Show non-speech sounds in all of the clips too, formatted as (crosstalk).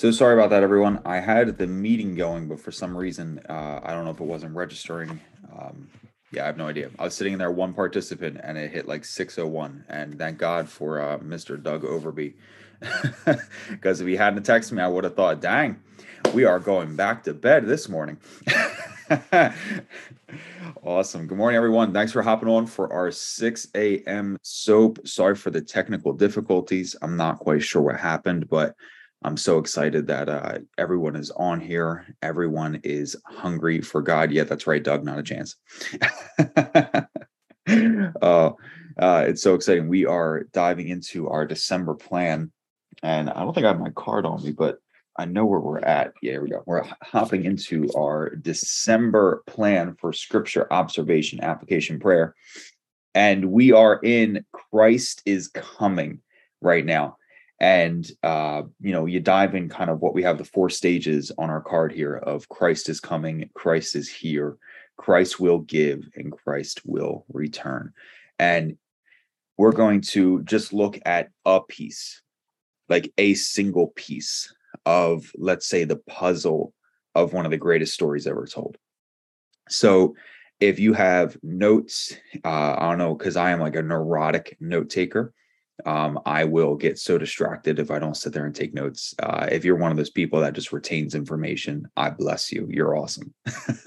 So sorry about that, everyone. I had the meeting going, but for some reason, uh, I don't know if it wasn't registering. Um, yeah, I have no idea. I was sitting in there, one participant, and it hit like 601. And thank God for uh, Mr. Doug Overby. (laughs) Because if he hadn't texted me, I would have thought, dang, we are going back to bed this morning. (laughs) awesome. Good morning, everyone. Thanks for hopping on for our 6 a.m. soap. Sorry for the technical difficulties. I'm not quite sure what happened, but I'm so excited that uh, everyone is on here. Everyone is hungry for God. Yeah, that's right, Doug. Not a chance. uh, (laughs) uh, it's so exciting. We are diving into our December plan, and I don't think I have my card on me, but I know where we're at. Yeah, here we go. We're hopping into our December plan for Scripture observation, application, prayer, and we are in Christ is coming right now and uh, you know you dive in kind of what we have the four stages on our card here of christ is coming christ is here christ will give and christ will return. And we're going to just look at a piece like a single piece of let's say the puzzle of one of the greatest stories ever told. So if you have notes uh, i don't know because i am like a neurotic note taker um, I will get so distracted if I don't sit there and take notes. Uh, if you're one of those people that just retains information, I bless you. You're awesome. (laughs)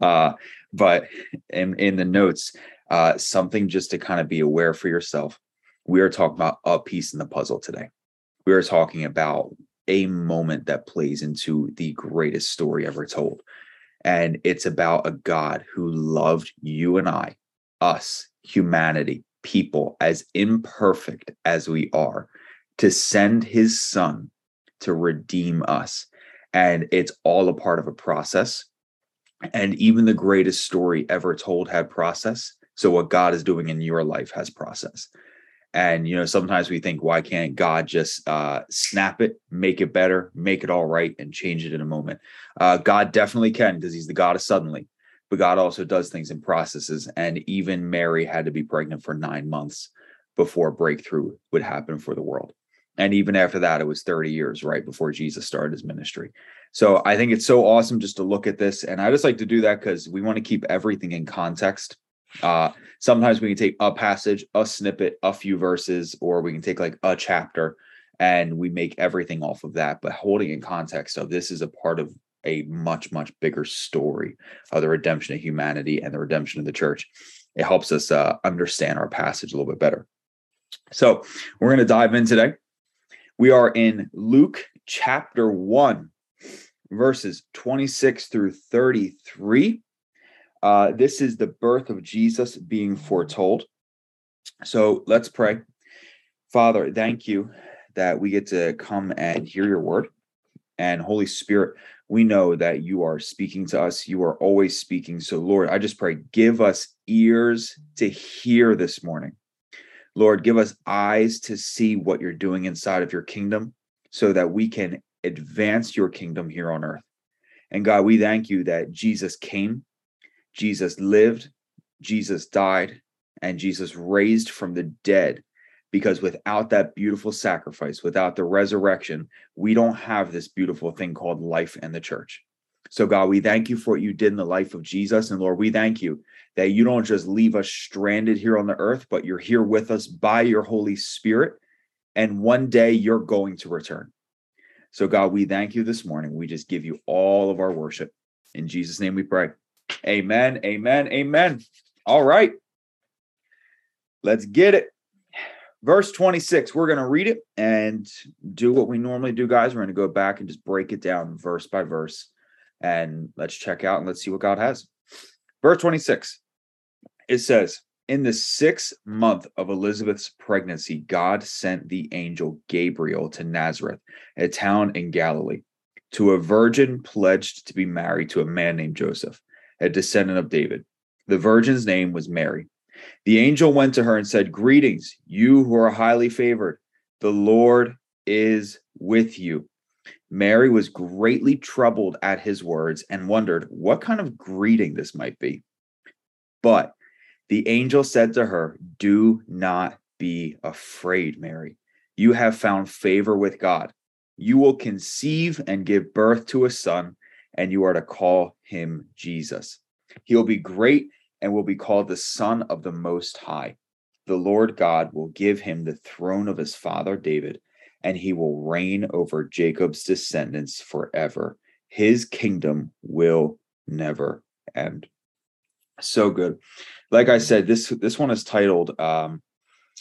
uh, but in, in the notes, uh, something just to kind of be aware for yourself. We are talking about a piece in the puzzle today. We are talking about a moment that plays into the greatest story ever told. And it's about a God who loved you and I, us, humanity, people, as imperfect as we are, to send his son to redeem us. And it's all a part of a process. And even the greatest story ever told had process. So, what God is doing in your life has process. And, you know, sometimes we think, why can't God just uh, snap it, make it better, make it all right, and change it in a moment? Uh, God definitely can because he's the God of suddenly but God also does things in processes. And even Mary had to be pregnant for nine months before breakthrough would happen for the world. And even after that, it was 30 years right before Jesus started his ministry. So I think it's so awesome just to look at this. And I just like to do that because we want to keep everything in context. Uh, sometimes we can take a passage, a snippet, a few verses, or we can take like a chapter and we make everything off of that. But holding in context of this is a part of a much much bigger story of the redemption of humanity and the redemption of the church. It helps us uh, understand our passage a little bit better. So we're going to dive in today. We are in luke chapter 1 verses 26 through 33 uh, this is the birth of jesus being foretold. So let's pray. Father thank you that we get to come and hear your word and holy spirit we know that you are speaking to us. You are always speaking. So, Lord, I just pray, give us ears to hear this morning. Lord, give us eyes to see what you're doing inside of your kingdom so that we can advance your kingdom here on earth. And God, we thank you that Jesus came, Jesus lived, Jesus died, and Jesus raised from the dead because without that beautiful sacrifice, without the resurrection, we don't have this beautiful thing called life and the church. So, God, we thank you for what you did in the life of Jesus. And Lord, we thank you that you don't just leave us stranded here on the earth, but you're here with us by your Holy Spirit. And one day you're going to return. So, God, we thank you this morning. We just give you all of our worship. In Jesus' name we pray. Amen. Amen. Amen. All right. Let's get it verse 26 we're going to read it and do what we normally do guys we're going to go back and just break it down verse by verse and let's check out and let's see what god has Verse 26, it says, In the sixth month of Elizabeth's pregnancy, God sent the angel Gabriel to Nazareth, a town in Galilee, to a virgin pledged to be married to a man named Joseph, a descendant of David. The virgin's name was Mary. The angel went to her and said, Greetings, you who are highly favored. The Lord is with you. Mary was greatly troubled at his words and wondered what kind of greeting this might be. But the angel said to her, Do not be afraid, Mary. You have found favor with God. You will conceive and give birth to a son, and you are to call him Jesus. He will be great and will be called the Son of the Most High. The Lord God will give him the throne of his father David and he will reign over Jacob's descendants forever. His kingdom will never end. So good. Like I said, this this one is titled um,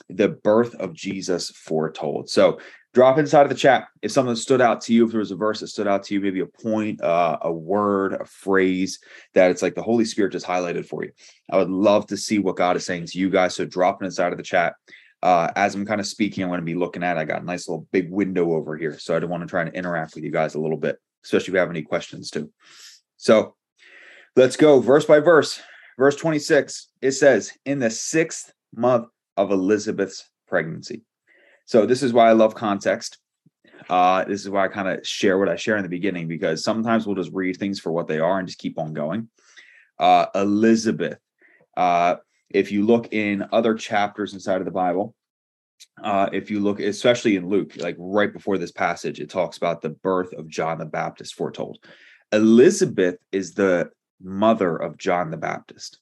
"The Birth of Jesus Foretold." So drop inside of the chat if something stood out to you if there was a verse that stood out to you maybe a point uh, a word a phrase that it's like the holy spirit just highlighted for you i would love to see what god is saying to you guys so drop it inside of the chat uh, as I'm kind of speaking, I'm going to be looking at. I got a nice little big window over here, so I don't want to try and interact with you guys a little bit, especially if you have any questions too. So let's go verse by verse. Verse 26, it says, "In the sixth month of Elizabeth's pregnancy." So this is why I love context. Uh, this is why I kind of share what I share in the beginning because sometimes we'll just read things for what they are and just keep on going. Uh, Elizabeth. Uh, if you look in other chapters inside of the Bible, uh, if you look, especially in Luke, like right before this passage, it talks about the birth of John the Baptist foretold. Elizabeth is the mother of John the Baptist,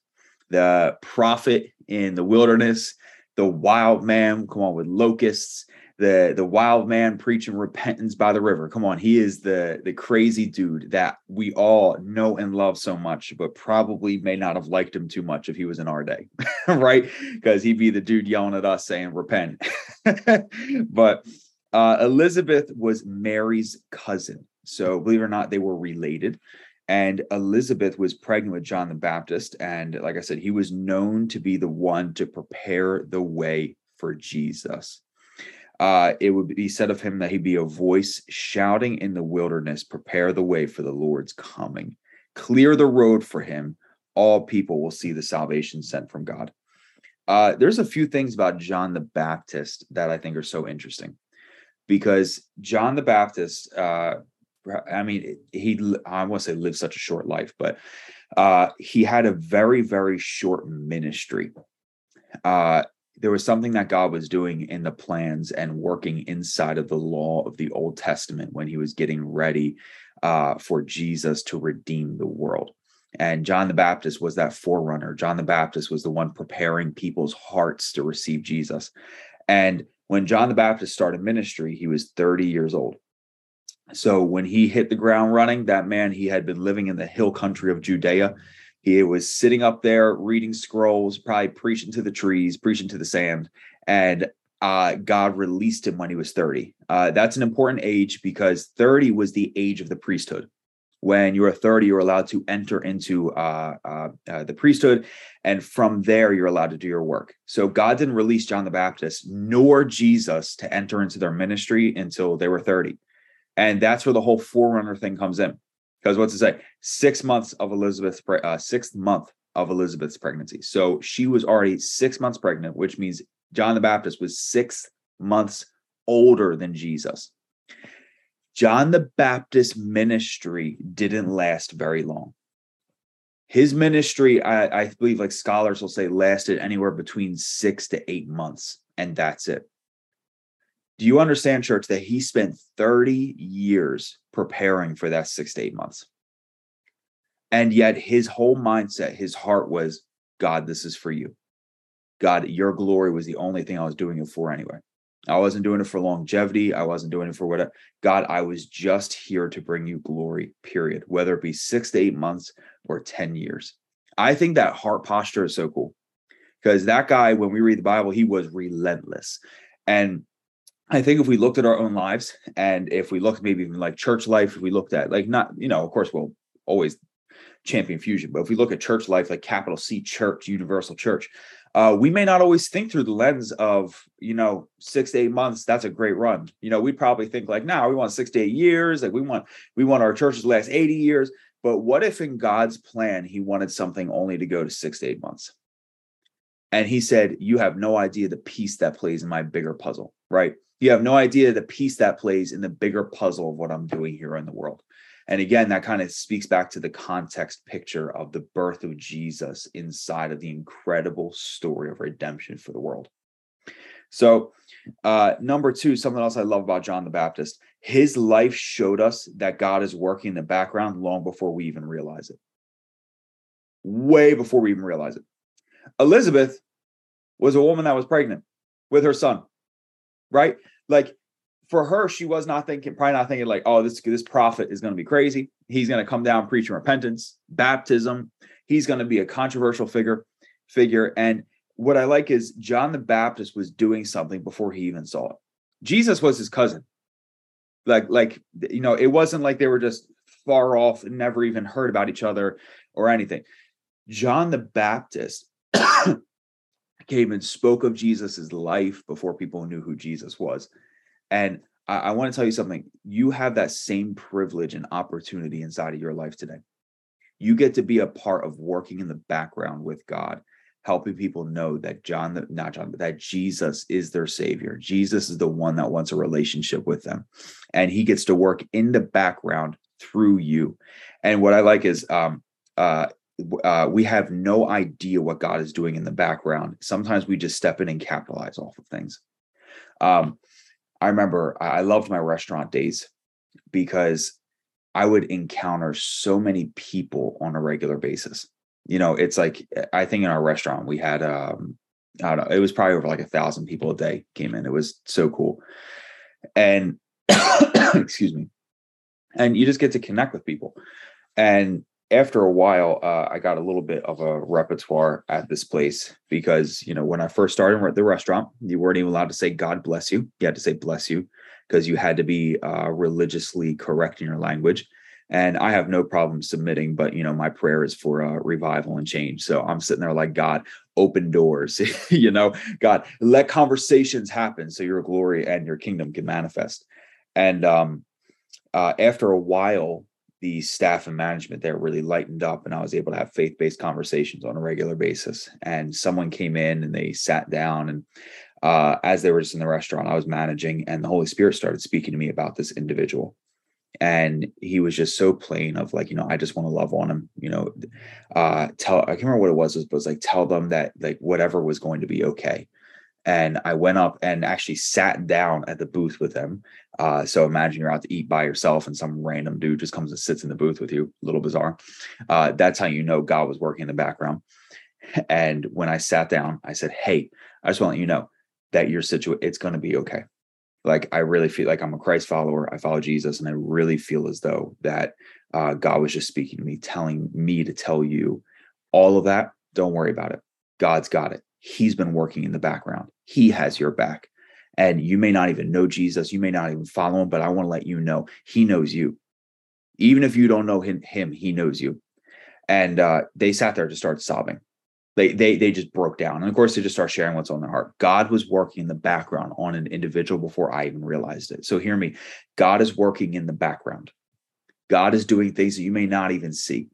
the prophet in the wilderness, the wild man, come on, with locusts, the the wild man preaching repentance by the river. Come on, he is the the crazy dude that we all know and love so much, but probably may not have liked him too much if he was in our day, (laughs) right? Because he'd be the dude yelling at us saying repent. (laughs) but uh, Elizabeth was Mary's cousin, so believe it or not, they were related. And Elizabeth was pregnant with John the Baptist, and like I said, he was known to be the one to prepare the way for Jesus uh, it would be said of him that he'd be a voice shouting in the wilderness, prepare the way for the Lord's coming, clear the road for him. All people will see the salvation sent from God. Uh, there's a few things about John the Baptist that I think are so interesting because John the Baptist, uh, I mean, he, I want to say lived such a short life, but uh, he had a very, very short ministry. Uh, there was something that God was doing in the plans and working inside of the law of the Old Testament when he was getting ready uh, for Jesus to redeem the world. And John the Baptist was that forerunner. John the Baptist was the one preparing people's hearts to receive Jesus. And when John the Baptist started ministry, he was 30 years old. So when he hit the ground running, that man, he had been living in the hill country of Judea. He was sitting up there reading scrolls, probably preaching to the trees, preaching to the sand, and uh, God released him when he was 30. Uh, that's an important age because 30 was the age of the priesthood. When you're 30, you're allowed to enter into uh, uh, uh, the priesthood, and from there, you're allowed to do your work. So, God didn't release John the Baptist nor Jesus to enter into their ministry until they were 30. And that's where the whole forerunner thing comes in. Because what's it say? Six months of Elizabeth's uh, sixth month of Elizabeth's pregnancy. So she was already six months pregnant, which means John the Baptist was six months older than Jesus. John the Baptist ministry didn't last very long. His ministry, I, I believe, like scholars will say, lasted anywhere between six to eight months, and that's it. Do you understand, church, that he spent 30 years preparing for that six to eight months? And yet his whole mindset, his heart was, God, this is for you. God, your glory was the only thing I was doing it for anyway. I wasn't doing it for longevity. I wasn't doing it for whatever. God, I was just here to bring you glory, period, whether it be six to eight months or 10 years. I think that heart posture is so cool because that guy, when we read the Bible, he was relentless. And I think if we looked at our own lives and if we looked maybe even like church life, if we looked at like not, you know, of course we'll always champion fusion. But if we look at church life, like capital C church, universal church, uh, we may not always think through the lens of, you know, six to eight months. That's a great run. You know, we probably think like, now nah, we want six to eight years. Like we want, we want our churches to last 80 years. But what if in God's plan, he wanted something only to go to six to eight months? And he said, You have no idea the piece that plays in my bigger puzzle, right? You have no idea the piece that plays in the bigger puzzle of what I'm doing here in the world. And again, that kind of speaks back to the context picture of the birth of Jesus inside of the incredible story of redemption for the world. So, uh, number two, something else I love about John the Baptist, his life showed us that God is working in the background long before we even realize it. Way before we even realize it. Elizabeth was a woman that was pregnant with her son, right? Like for her, she was not thinking, probably not thinking like, oh, this this prophet is going to be crazy. He's going to come down preaching repentance, baptism. He's going to be a controversial figure, figure. And what I like is John the Baptist was doing something before he even saw it. Jesus was his cousin. Like, like you know, it wasn't like they were just far off and never even heard about each other or anything. John the Baptist came and spoke of Jesus's life before people knew who Jesus was. And I, I want to tell you something. You have that same privilege and opportunity inside of your life today. You get to be a part of working in the background with God, helping people know that John, not John, but that Jesus is their savior. Jesus is the one that wants a relationship with them. And he gets to work in the background through you. And what I like is um, uh, uh, we have no idea what God is doing in the background. Sometimes we just step in and capitalize off of things. Um, I remember I loved my restaurant days because I would encounter so many people on a regular basis. You know, it's like I think in our restaurant we had um I don't know, it was probably over like a thousand people a day came in. It was so cool. And (coughs) excuse me. And you just get to connect with people. And after a while, uh, I got a little bit of a repertoire at this place because, you know, when I first started at the restaurant, you weren't even allowed to say God bless you. You had to say bless you because you had to be uh, religiously correct in your language. And I have no problem submitting, but, you know, my prayer is for uh, revival and change. So I'm sitting there like, God, open doors, (laughs) you know, God, let conversations happen so your glory and your kingdom can manifest. And um, uh, after a while, the staff and management there really lightened up and I was able to have faith-based conversations on a regular basis. And someone came in and they sat down and uh, as they were just in the restaurant, I was managing and the Holy Spirit started speaking to me about this individual. And he was just so plain of like, you know, I just want to love on him, you know, uh, tell, I can't remember what it was, but it was like, tell them that like whatever was going to be okay and I went up and actually sat down at the booth with him. Uh, so imagine you're out to eat by yourself and some random dude just comes and sits in the booth with you. A little bizarre. Uh, that's how you know God was working in the background. (laughs) And when I sat down, I said, "Hey, I just want you know that your situation it's going to be okay." Like I really feel like I'm a Christ follower. I follow Jesus, and I really feel as though that uh, God was just speaking to me, telling me to tell you all of that. Don't worry about it. God's got it He's been working in the background. He has your back. And you may not even know Jesus. You may not even follow him, but I want to let you know he knows you. Even if you don't know him, him he knows you. And uh, they sat there to start sobbing. They, they they just broke down. And of course, they just start sharing what's on their heart. God was working in the background on an individual before I even realized it. So hear me. God is working in the background. God is doing things that you may not even see.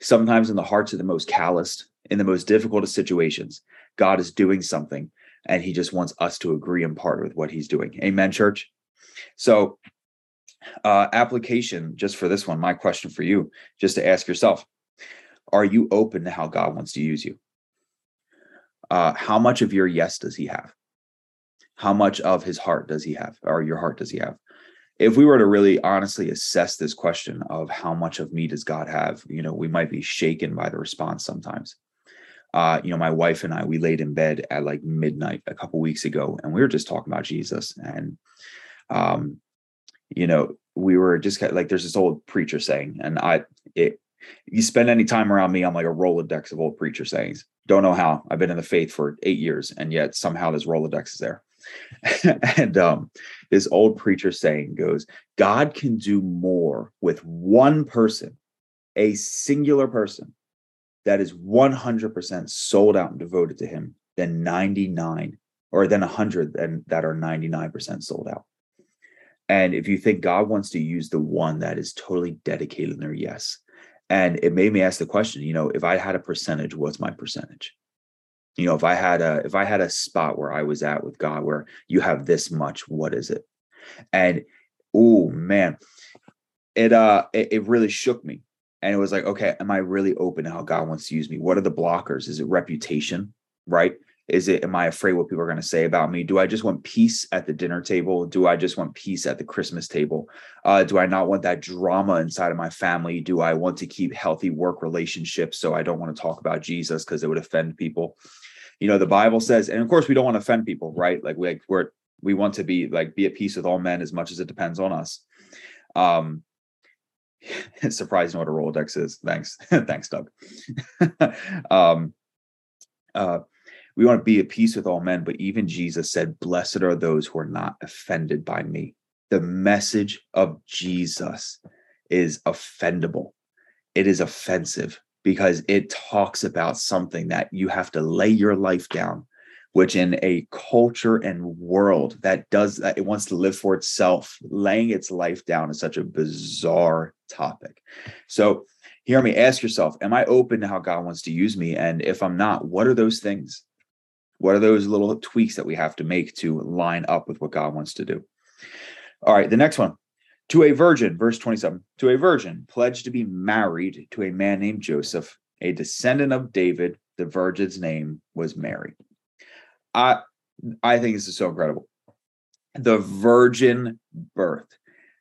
Sometimes in the hearts of the most calloused, in the most difficult of situations, God is doing something and he just wants us to agree in part with what he's doing. Amen, church. So, uh, application just for this one, my question for you, just to ask yourself Are you open to how God wants to use you? Uh, how much of your yes does he have? How much of his heart does he have, or your heart does he have? If we were to really honestly assess this question of how much of me does God have, you know, we might be shaken by the response sometimes uh, you know, my wife and I, we laid in bed at like midnight a couple weeks ago, and we were just talking about Jesus. And, um, you know, we were just like, there's this old preacher saying, and I, it, you spend any time around me, I'm like a Rolodex of old preacher sayings. Don't know how. I've been in the faith for eight years, and yet somehow this Rolodex is there. (laughs) and um, this old preacher saying goes, God can do more with one person a singular person that is 100% sold out and devoted to him than 99 or than 100 and that are 99% sold out. And if you think God wants to use the one that is totally dedicated in their yes, and it made me ask the question, you know, if I had a percentage, what's my percentage? You know, if I had a if I had a spot where I was at with God where you have this much, what is it? And oh man, it uh it, it really shook me. And it was like, okay, am I really open to how God wants to use me? What are the blockers? Is it reputation? Right? Is it, am I afraid what people are going to say about me? Do I just want peace at the dinner table? Do I just want peace at the Christmas table? Uh, do I not want that drama inside of my family? Do I want to keep healthy work relationships so I don't want to talk about Jesus because it would offend people? You know, the Bible says, and of course, we don't want to offend people, right? Like, we, like we're, we want to be like, be at peace with all men as much as it depends on us. Um, (laughs) it's surprising what a Rolodex is. Thanks. (laughs) Thanks, Doug. (laughs) um, uh, we want to be at peace with all men, but even Jesus said, Blessed are those who are not offended by me. The message of Jesus is offendable, it is offensive because it talks about something that you have to lay your life down which in a culture and world that does that it wants to live for itself laying its life down is such a bizarre topic so hear me ask yourself am i open to how god wants to use me and if i'm not what are those things what are those little tweaks that we have to make to line up with what God wants to do? All right, the next one. To a virgin, verse 27, to a virgin pledged to be married to a man named Joseph, a descendant of David, the virgin's name was Mary. I I think this is so incredible. The virgin birth.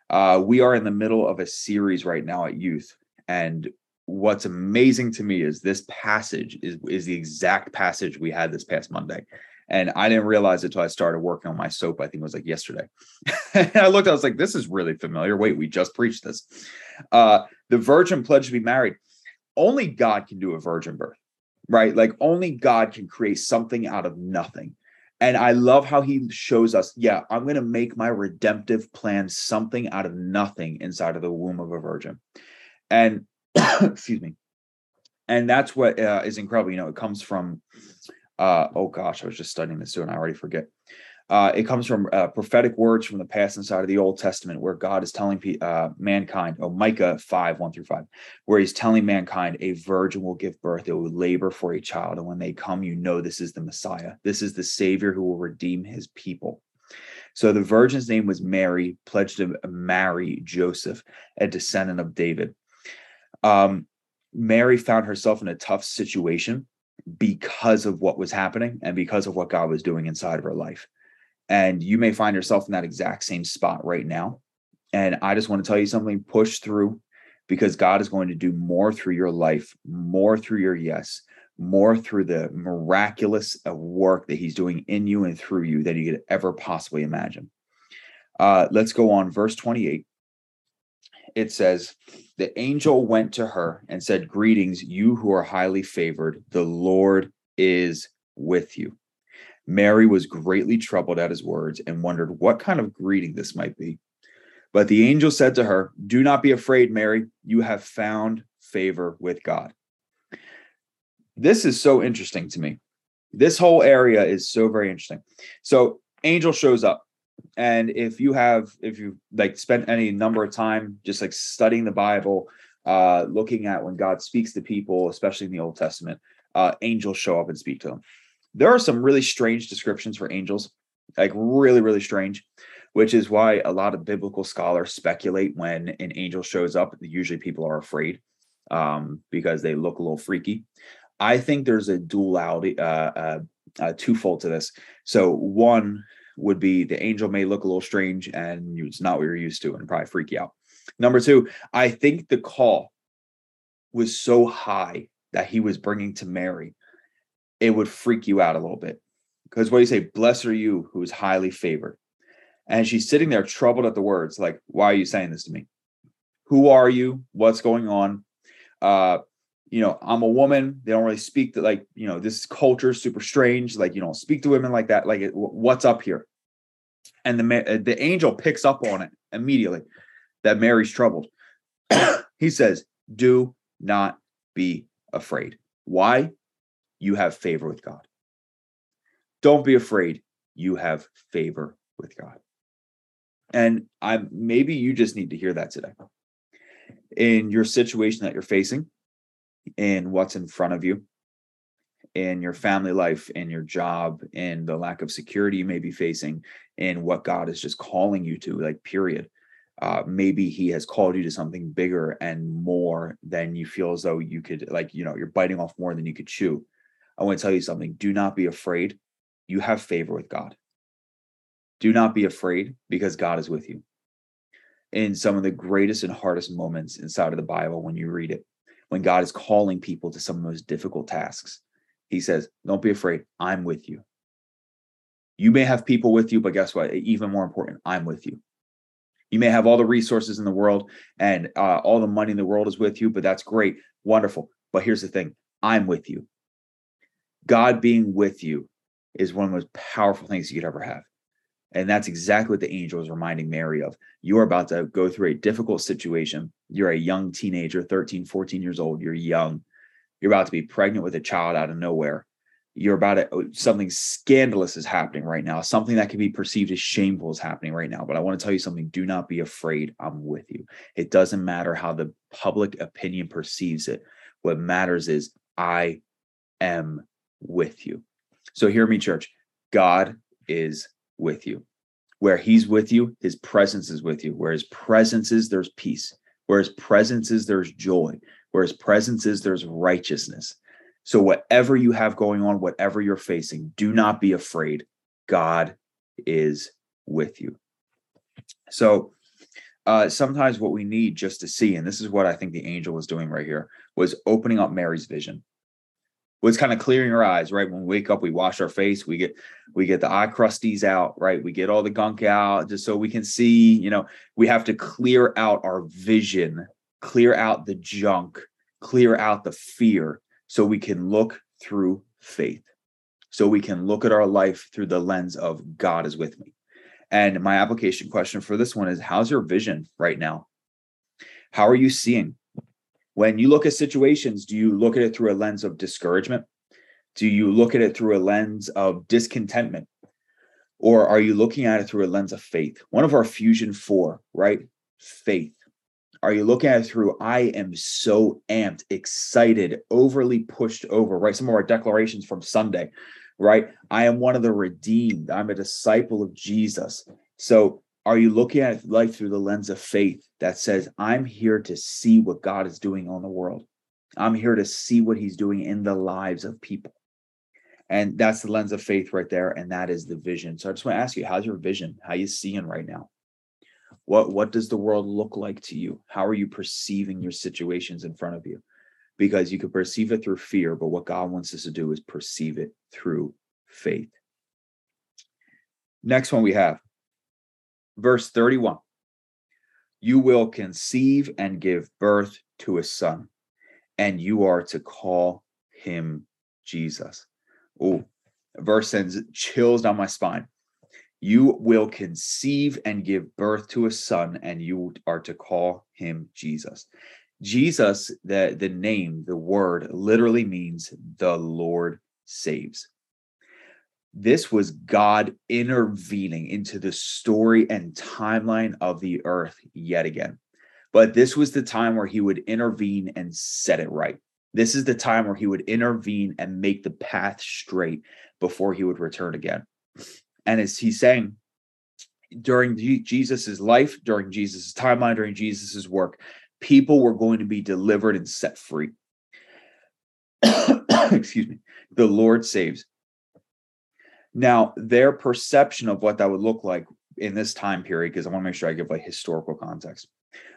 Uh, we are in the middle of a series right now at youth, and what's amazing to me is this passage is is the exact passage we had this past Monday. And I didn't realize it until I started working on my soap. I think it was like yesterday. (laughs) and I looked, I was like, this is really familiar. Wait, we just preached this. Uh, the virgin pledged to be married. Only God can do a virgin birth, right? Like only God can create something out of nothing. And I love how he shows us, yeah, I'm going to make my redemptive plan something out of nothing inside of the womb of a virgin. And (coughs) excuse me and that's what uh, is incredible you know it comes from uh, oh gosh i was just studying this too and i already forget uh, it comes from uh, prophetic words from the past inside of the old testament where god is telling uh, mankind oh micah 5 1 through 5 where he's telling mankind a virgin will give birth. It will labor for a child. And when they come you know this is the messiah. This is the savior who will redeem his people. So the virgin's name was Mary, pledged to marry Joseph, a descendant of David. Um, Mary found herself in a tough situation because of what was happening and because of what God was doing inside of her life. And you may find yourself in that exact same spot right now. And I just want to tell you something push through because God is going to do more through your life, more through your yes, more through the miraculous work that He's doing in you and through you than you could ever possibly imagine. Uh, let's go on, verse 28 it says, The angel went to her and said, Greetings, you who are highly favored. The Lord is with you. Mary was greatly troubled at his words and wondered what kind of greeting this might be. But the angel said to her, Do not be afraid, Mary. You have found favor with God. This is so interesting to me. This whole area is so very interesting. So, angel shows up and if you have if you like spent any number of time just like studying the bible uh looking at when god speaks to people especially in the old testament uh angels show up and speak to them there are some really strange descriptions for angels like really really strange which is why a lot of biblical scholars speculate when an angel shows up usually people are afraid um because they look a little freaky i think there's a duality uh, uh, uh twofold to this so one would be the angel may look a little strange and it's not what you're used to and probably freak you out. Number two, I think the call was so high that he was bringing to Mary, it would freak you out a little bit. Because what do you say? Blessed are you who is highly favored. And she's sitting there troubled at the words, like, why are you saying this to me? Who are you? What's going on? Uh, you know, I'm a woman. They don't really speak to like, you know, this culture is super strange. Like, you don't speak to women like that. Like, what's up here? And the uh, the angel picks up on it immediately that Mary's troubled. (coughs) he says, "Do not be afraid. Why? You have favor with God. Don't be afraid. You have favor with God. And I maybe you just need to hear that today. In your situation that you're facing, in what's in front of you, in your family life, in your job, in the lack of security you may be facing, in what God is just calling you to, like, period. Uh, maybe He has called you to something bigger and more than you feel as though you could, like, you know, you're biting off more than you could chew. I want to tell you something do not be afraid. You have favor with God. Do not be afraid because God is with you. In some of the greatest and hardest moments inside of the Bible, when you read it, when God is calling people to some of the most difficult tasks, He says, Don't be afraid. I'm with you. You may have people with you, but guess what? Even more important, I'm with you. You may have all the resources in the world and uh, all the money in the world is with you, but that's great, wonderful. But here's the thing I'm with you. God being with you is one of the most powerful things you could ever have. And that's exactly what the angel is reminding Mary of. You're about to go through a difficult situation. You're a young teenager, 13, 14 years old. You're young. You're about to be pregnant with a child out of nowhere. You're about to, oh, something scandalous is happening right now. Something that can be perceived as shameful is happening right now. But I want to tell you something. Do not be afraid. I'm with you. It doesn't matter how the public opinion perceives it. What matters is I am with you. So hear me, church. God is with you. Where he's with you, his presence is with you. Where his presence is, there's peace. Where his presence is, there's joy. Where his presence is, there's righteousness. So, whatever you have going on, whatever you're facing, do not be afraid. God is with you. So, uh, sometimes what we need just to see, and this is what I think the angel was doing right here, was opening up Mary's vision was kind of clearing our eyes, right? When we wake up, we wash our face, we get we get the eye crusties out, right? We get all the gunk out just so we can see, you know, we have to clear out our vision, clear out the junk, clear out the fear so we can look through faith. So we can look at our life through the lens of God is with me. And my application question for this one is how's your vision right now? How are you seeing? When you look at situations, do you look at it through a lens of discouragement? Do you look at it through a lens of discontentment? Or are you looking at it through a lens of faith? One of our Fusion 4, right? Faith. Are you looking at it through, I am so amped, excited, overly pushed over, right? Some of our declarations from Sunday, right? I am one of the redeemed. I'm a disciple of Jesus. So are you looking at life through the lens of faith that says, I'm here to see what God is doing on the world? I'm here to see what he's doing in the lives of people. And that's the lens of faith right there. And that is the vision. So I just want to ask you, how's your vision? How you seeing right now? What what does the world look like to you? How are you perceiving your situations in front of you? Because you could perceive it through fear, but what God wants us to do is perceive it through faith. Next one we have verse 31 You will conceive and give birth to a son, and you are to call him Jesus. Oh, verse sends chills down my spine. You will conceive and give birth to a son, and you are to call him Jesus. Jesus, the, the name, the word literally means the Lord saves this was God intervening into the story and timeline of the earth yet again. But this was the time where he would intervene and set it right. This is the time where he would intervene and make the path straight before he would return again. And as he's saying, during Jesus's life, during Jesus's timeline, during Jesus's work, people were going to be delivered and set free. (coughs) Excuse me. The Lord saves. Now, their perception of what that would look like in this time period, because I want to make sure I give like historical context,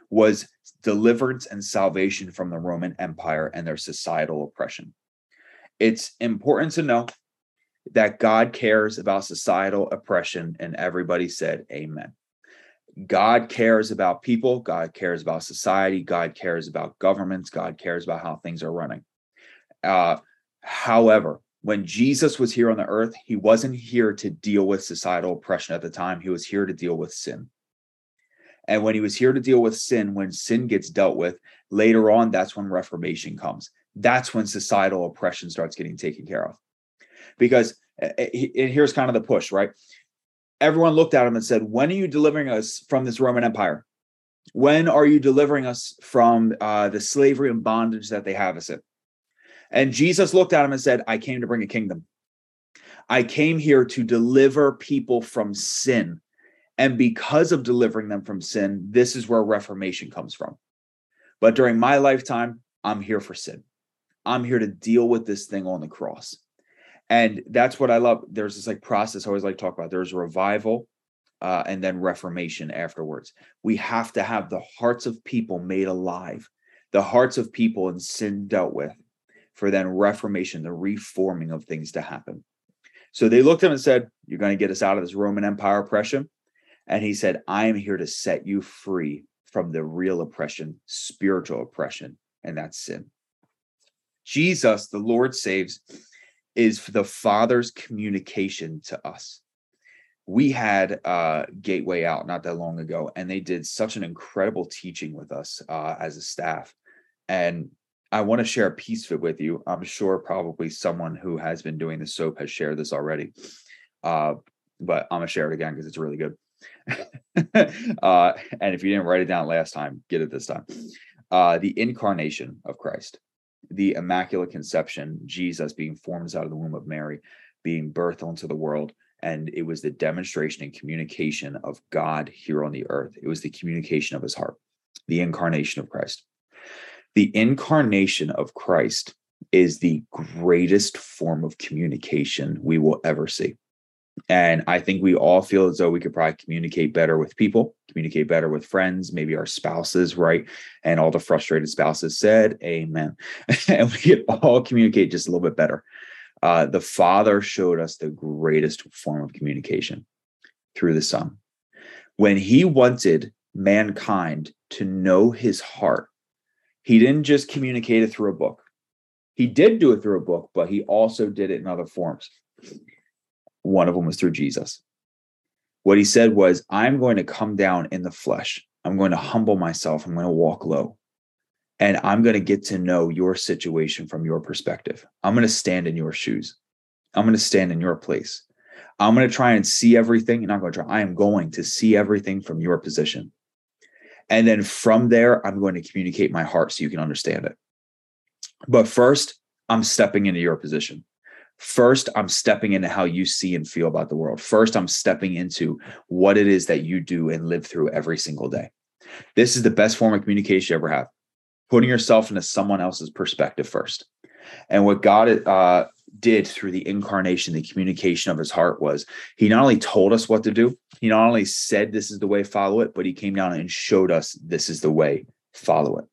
was deliverance and salvation from the Roman Empire and their societal oppression. It's important to know that God cares about societal oppression, and everybody said, Amen. God cares about people, God cares about society, God cares about governments, God cares about how things are running. Uh, however, when Jesus was here on the earth, he wasn't here to deal with societal oppression at the time. He was here to deal with sin. And when he was here to deal with sin, when sin gets dealt with, later on, that's when reformation comes. That's when societal oppression starts getting taken care of. Because and here's kind of the push, right? Everyone looked at him and said, When are you delivering us from this Roman Empire? When are you delivering us from uh, the slavery and bondage that they have us in? And Jesus looked at him and said, I came to bring a kingdom. I came here to deliver people from sin. And because of delivering them from sin, this is where reformation comes from. But during my lifetime, I'm here for sin. I'm here to deal with this thing on the cross. And that's what I love. There's this like process I always like to talk about. There's revival uh, and then reformation afterwards. We have to have the hearts of people made alive, the hearts of people in sin dealt with, for then reformation, the reforming of things to happen. So they looked at him and said, You're going to get us out of this Roman Empire oppression. And he said, I am here to set you free from the real oppression, spiritual oppression, and that's sin. Jesus, the Lord saves, is the Father's communication to us. We had uh, Gateway out not that long ago, and they did such an incredible teaching with us uh, as a staff. And I want to share a piece of it with you. I'm sure probably someone who has been doing the soap has shared this already, uh, but I'm gonna share it again because it's really good. (laughs) uh, and if you didn't write it down last time, get it this time. Uh, the incarnation of Christ, the Immaculate Conception, Jesus being formed out of the womb of Mary, being birthed onto the world. And it was the demonstration and communication of God here on the earth. It was the communication of his heart, the incarnation of Christ the incarnation of Christ is the greatest form of communication we will ever see. And I think we all feel as though we could probably communicate better with people, communicate better with friends, maybe our spouses, right? And all the frustrated spouses said, Amen. (laughs) and we could all communicate just a little bit better. Uh, the Father showed us the greatest form of communication through the Son. When He wanted mankind to know His heart, he didn't just communicate it through a book. He did do it through a book, but he also did it in other forms. One of them was through Jesus. What he said was, I'm going to come down in the flesh. I'm going to humble myself. I'm going to walk low. And I'm going to get to know your situation from your perspective. I'm going to stand in your shoes. I'm going to stand in your place. I'm going to try and see everything. And I'm going to try, I am going to see everything from your position. And then from there, I'm going to communicate my heart so you can understand it. But first, I'm stepping into your position. First, I'm stepping into how you see and feel about the world. First, I'm stepping into what it is that you do and live through every single day. This is the best form of communication you ever have. Putting yourself into someone else's perspective first. And what God uh, did through the incarnation, the communication of his heart was he not only told us what to do, he not only said this is the way, follow it, but he came down and showed us this is the way, follow it.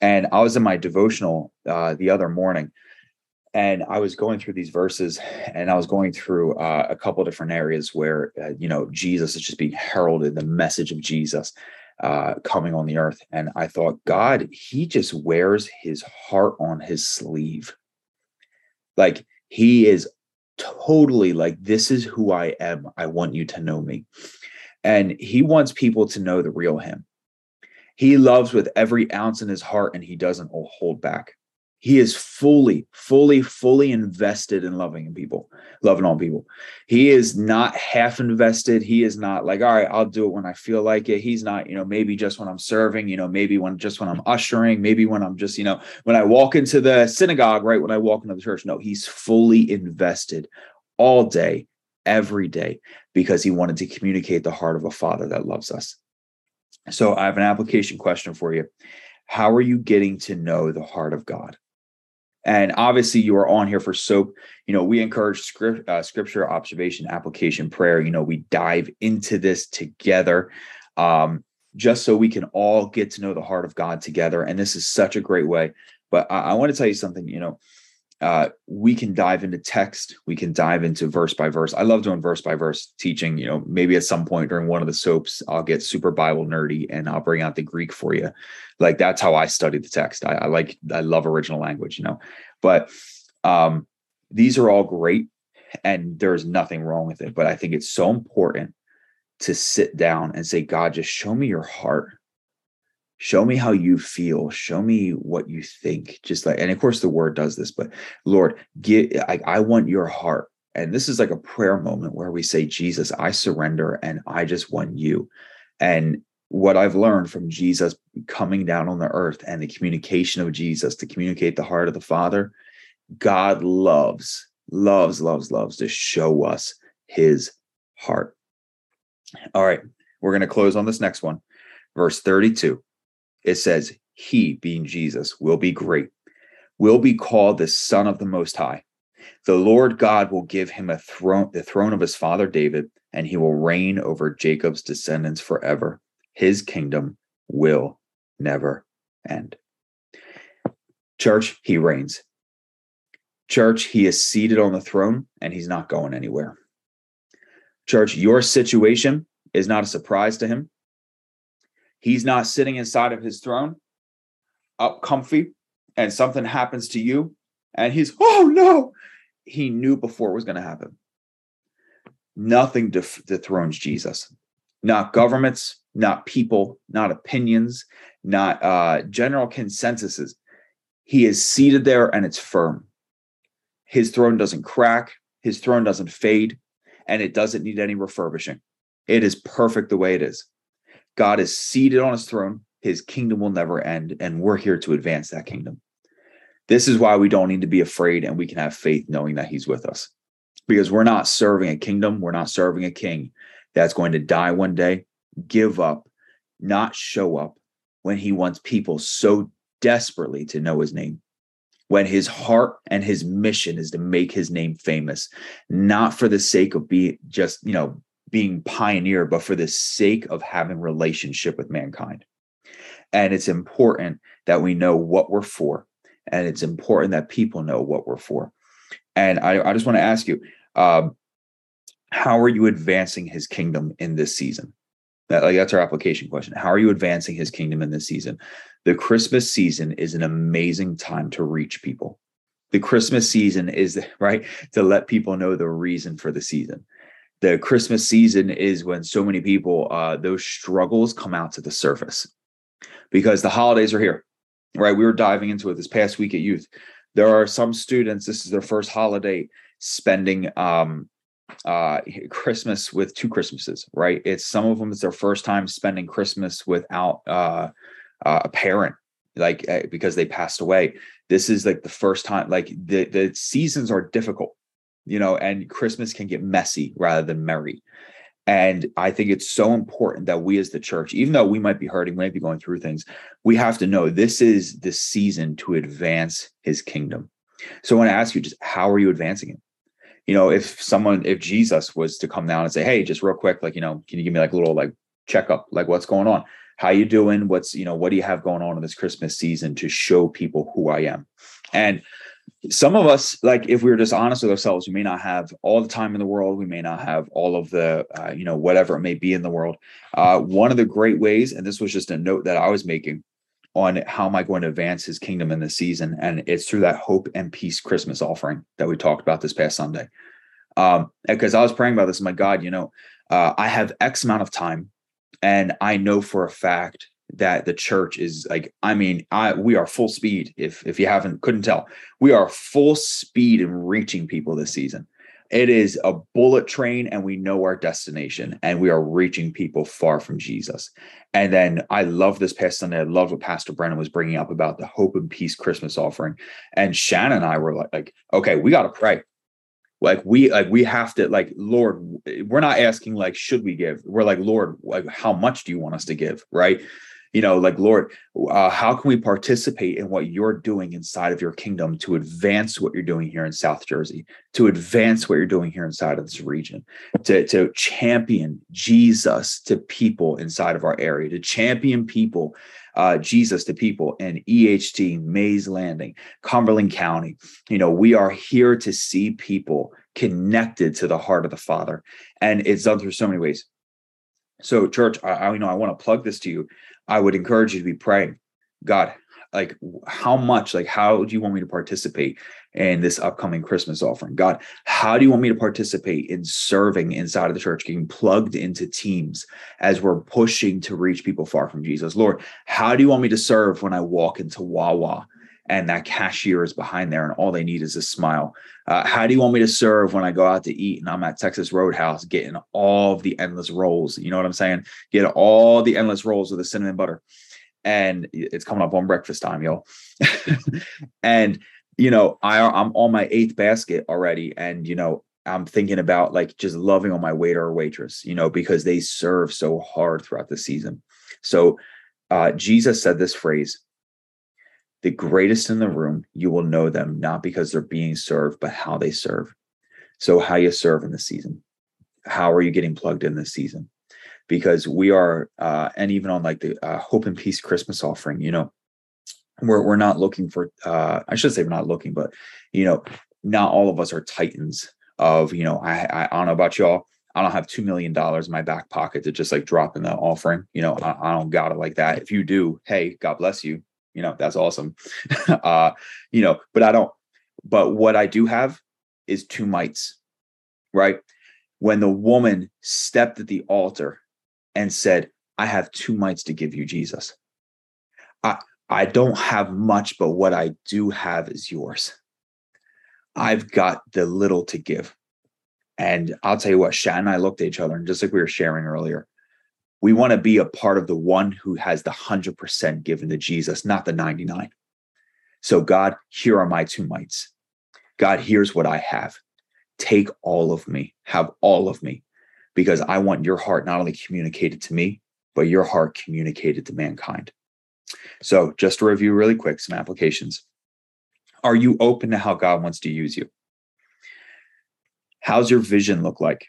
And I was in my devotional uh, the other morning and I was going through these verses and I was going through uh, a couple different areas where, uh, you know, Jesus is just being heralded, the message of Jesus uh, coming on the earth. And I thought, God, he just wears his heart on his sleeve like he is totally like, this is who I am. I want you to know me. And he wants people to know the real him. He loves with every ounce in his heart and he doesn't hold back he is fully fully fully invested in loving people loving all people. He is not half invested. He is not like all right i'll do it when i feel like it. He's not you know maybe just when i'm serving you know maybe when just when i'm ushering maybe when i'm just you know when i walk into the synagogue right when i walk into the church. No he's fully invested all day every day because he wanted to communicate the heart of a father that loves us. So i have an application question for you. How are you getting to know the heart of god and obviously, you are on here for soap. You know, we encourage script, uh, scripture, observation, application, prayer. You know, we dive into this together um, just so we can all get to know the heart of God together. And this is such a great way. But I, I want to tell you something, you know, uh, we can dive into text we can dive into verse by verse. I love doing verse by verse teaching you know maybe at some point during one of the soaps i'll get super bible nerdy and i'll bring out the greek for you. Like that's how i study the text. I, I like i love original language you know. But um these are all great and there's nothing wrong with it but i think it's so important to sit down and say, God, just show me your heart. Show me how you feel. Show me what you think. Just like, and of course, the word does this, but Lord, get, I, I want your heart. And this is like a prayer moment where we say, Jesus, I surrender and I just want you. And what I've learned from Jesus coming down on the earth and the communication of Jesus to communicate the heart of the Father, God loves, loves, loves, loves to show us his heart. All right, we're going to close on this next one. Verse 32. It says, He, being Jesus, will be great, will be called the Son of the Most High. The Lord God will give him a throne, the throne of his father David, and he will reign over Jacob's descendants forever. His kingdom will never end. Church, he reigns. Church, he is seated on the throne and he's not going anywhere. Church, your situation is not a surprise to him. He's not sitting inside of his throne, up comfy, and something happens to you, and he's, oh no, he knew before it was going to happen. Nothing def- dethrones Jesus. Not governments, not people, not opinions, not uh, general consensuses. He is seated there and it's firm. His throne doesn't crack, his throne doesn't fade, and it doesn't need any refurbishing. It is perfect the way it is. God is seated on his throne. His kingdom will never end, and we're here to advance that kingdom. This is why we don't need to be afraid and we can have faith knowing that he's with us. Because we're not serving a kingdom, we're not serving a king that's going to die one day, give up, not show up when he wants people so desperately to know his name. When his heart and his mission is to make his name famous, not for the sake of being just, you know, being pioneer, but for the sake of having relationship with mankind. And it's important that we know what we're for and it's important that people know what we're for. And I, I just want to ask you, um, how are you advancing his kingdom in this season? That, like that's our application question. How are you advancing his kingdom in this season? The Christmas season is an amazing time to reach people. The Christmas season is (laughs) right to let people know the reason for the season. The Christmas season is when so many people uh, those struggles come out to the surface because the holidays are here right? We were diving into it this past week at youth. There are some students, this is their first holiday spending um, uh, Christmas with two Christmases, right? It's some of them, it's their first time spending Christmas without uh, uh, a parent, like eh, because they passed away. This is like the first time, like the, the seasons are difficult, you know, and Christmas can get messy rather than merry. And I think it's so important that we as the church, even though we might be hurting, we might be going through things, we have to know this is the season to advance his kingdom. So I want to ask you just how are you advancing it? You know, if someone, if Jesus was to come down and say, Hey, just real quick, like, you know, can you give me like a little like checkup, like what's going on? How you doing? What's, you know, what do you have going on in this Christmas season to show people who I am? And some of us like if we were just honest with ourselves we may not have all the time in the world. We may not have all of the uh, you know whatever it may be in the world. Uh, one of the great ways and this was just a note that i was making on how am i going to advance his kingdom in this season and it's through that hope and peace christmas offering that we talked about this past sunday. Um because i was praying about this my god you know uh, i have x amount of time and i know for a fact that the church is like i mean i we are full speed if if you haven't couldn't tell. We are full speed in reaching people this season. It is a bullet train and we know our destination and we are reaching people far from jesus. And then i love this past sunday. I love what pastor brennan was bringing up about the hope and peace christmas offering. And shannon and i were like, like okay we got to pray. Like we like we have to like lord we're not asking like should we give? We're like lord like how much do you want us to give? Right you know like lord uh, how can we participate in what you're doing inside of your kingdom to advance what you're doing here in south jersey to advance what you're doing here inside of this region to, to champion jesus to people inside of our area to champion people uh, Jesus to people in EHT, Mays Landing, Cumberland County. You know, we are here to see people connected to the heart of the Father, and it's done through so many ways. So, church, I, you know I want to plug this to you. I would encourage you to be praying. God, like how much like how do you want me to participate in this upcoming christmas offering god how do you want me to participate in serving inside of the church getting plugged into teams as we're pushing to reach people far from jesus lord how do you want me to serve when i walk into wawa and that cashier is behind there and all they need is a smile uh, how do you want me to serve when i go out to eat and i'm at texas roadhouse getting all of the endless rolls you know what i'm saying get all the endless rolls with the cinnamon butter and it's coming up on breakfast time, y'all. (laughs) and you know, I I'm on my eighth basket already, and you know, I'm thinking about like just loving on my waiter or waitress, you know, because they serve so hard throughout the season. So uh, Jesus said this phrase: "The greatest in the room, you will know them not because they're being served, but how they serve." So, how you serve in the season? How are you getting plugged in this season? because we are uh, and even on like the uh, hope and peace christmas offering you know we're, we're not looking for uh, i should say we're not looking but you know not all of us are titans of you know i i, I don't know about y'all I don't have two million dollars in my back pocket to just like drop in the offering. You know, I, I, don't got it like that. If you do, hey, God bless you. You know, that's awesome. (laughs) uh, you know, but I don't. But what I do have is two mites, right? When the woman stepped at the altar and said, I have two mites to give you, Jesus. I, I don't have much, but what I do have is yours. I've got the little to give. And I'll tell you what, Shan and I looked at each other, and just like we were sharing earlier, we want to be a part of the one who has the 100% given to Jesus, not the 99. So, God, here are my two mites. God, here's what I have. Take all of me, have all of me because I want your heart not only communicated to me, but your heart communicated to mankind. So, just to review really quick some applications. Are you open to how God wants to use you? How's your vision look like?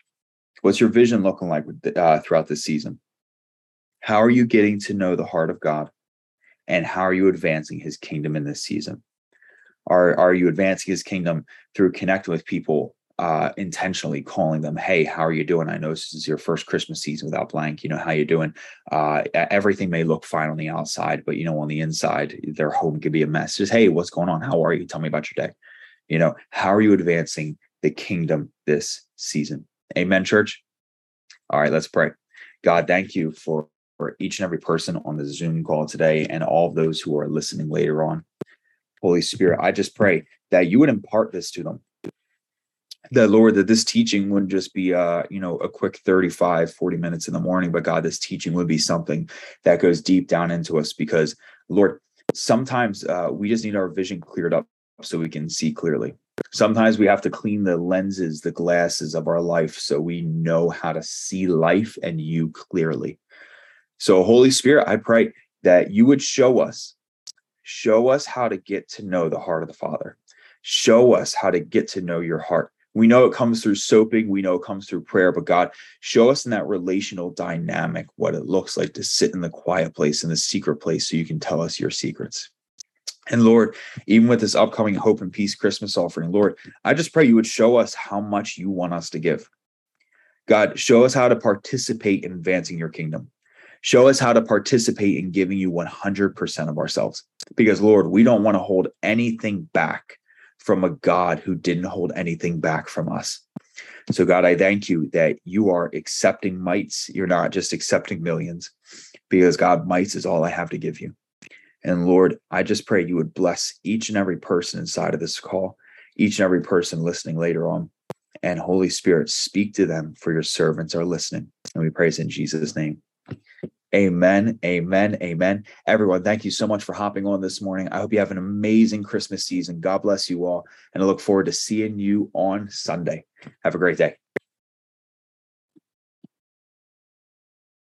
What's your vision looking like uh, throughout this season? How are you getting to know the heart of God? And how are you advancing his kingdom in this season? Are, are you advancing his kingdom through connecting with people uh, intentionally calling them, "Hey, how are you doing? I know this is your first Christmas season without blank. You know how you doing? Uh, everything may look fine on the outside, but you know on the inside, their home could be a mess. Just hey, what's going on? How are you? Tell me about your day. You know how are you advancing the kingdom this season? Amen, church. All right, let's pray. God, thank you for for each and every person on the Zoom call today, and all of those who are listening later on. Holy Spirit, I just pray that you would impart this to them. That lord that this teaching wouldn't just be uh you know a quick 35 40 minutes in the morning but god this teaching would be something that goes deep down into us because lord sometimes uh, we just need our vision cleared up so we can see clearly. Sometimes we have to clean the lenses the glasses of our life so we know how to see life and you clearly so holy spirit i pray that you would show us show us how to get to know the heart of the father show us how to get to know your heart we know it comes through soaping, we know it comes through prayer, but God, show us in that relational dynamic what it looks like to sit in the quiet place, in the secret place, so you can tell us your secrets. And Lord, even with this upcoming Hope and Peace Christmas offering, Lord, I just pray you would show us how much you want us to give. God, show us how to participate in advancing your kingdom. Show us how to participate in giving you 100% of ourselves. Because, Lord, we don't want to hold anything back from a God who didn't hold anything back from us. So, God, I thank you that you are accepting mites. You're not just accepting millions, because God, mites is all I have to give you. And Lord, I just pray you would bless each and every person inside of this call, each and every person listening later on. And Holy Spirit, speak to them for your servants are listening. And we praise in Jesus' name. Amen. Amen. Amen. Everyone, thank you so much for hopping on this morning. I hope you have an amazing Christmas season. God bless you all. And I look forward to seeing you on Sunday. Have a great day.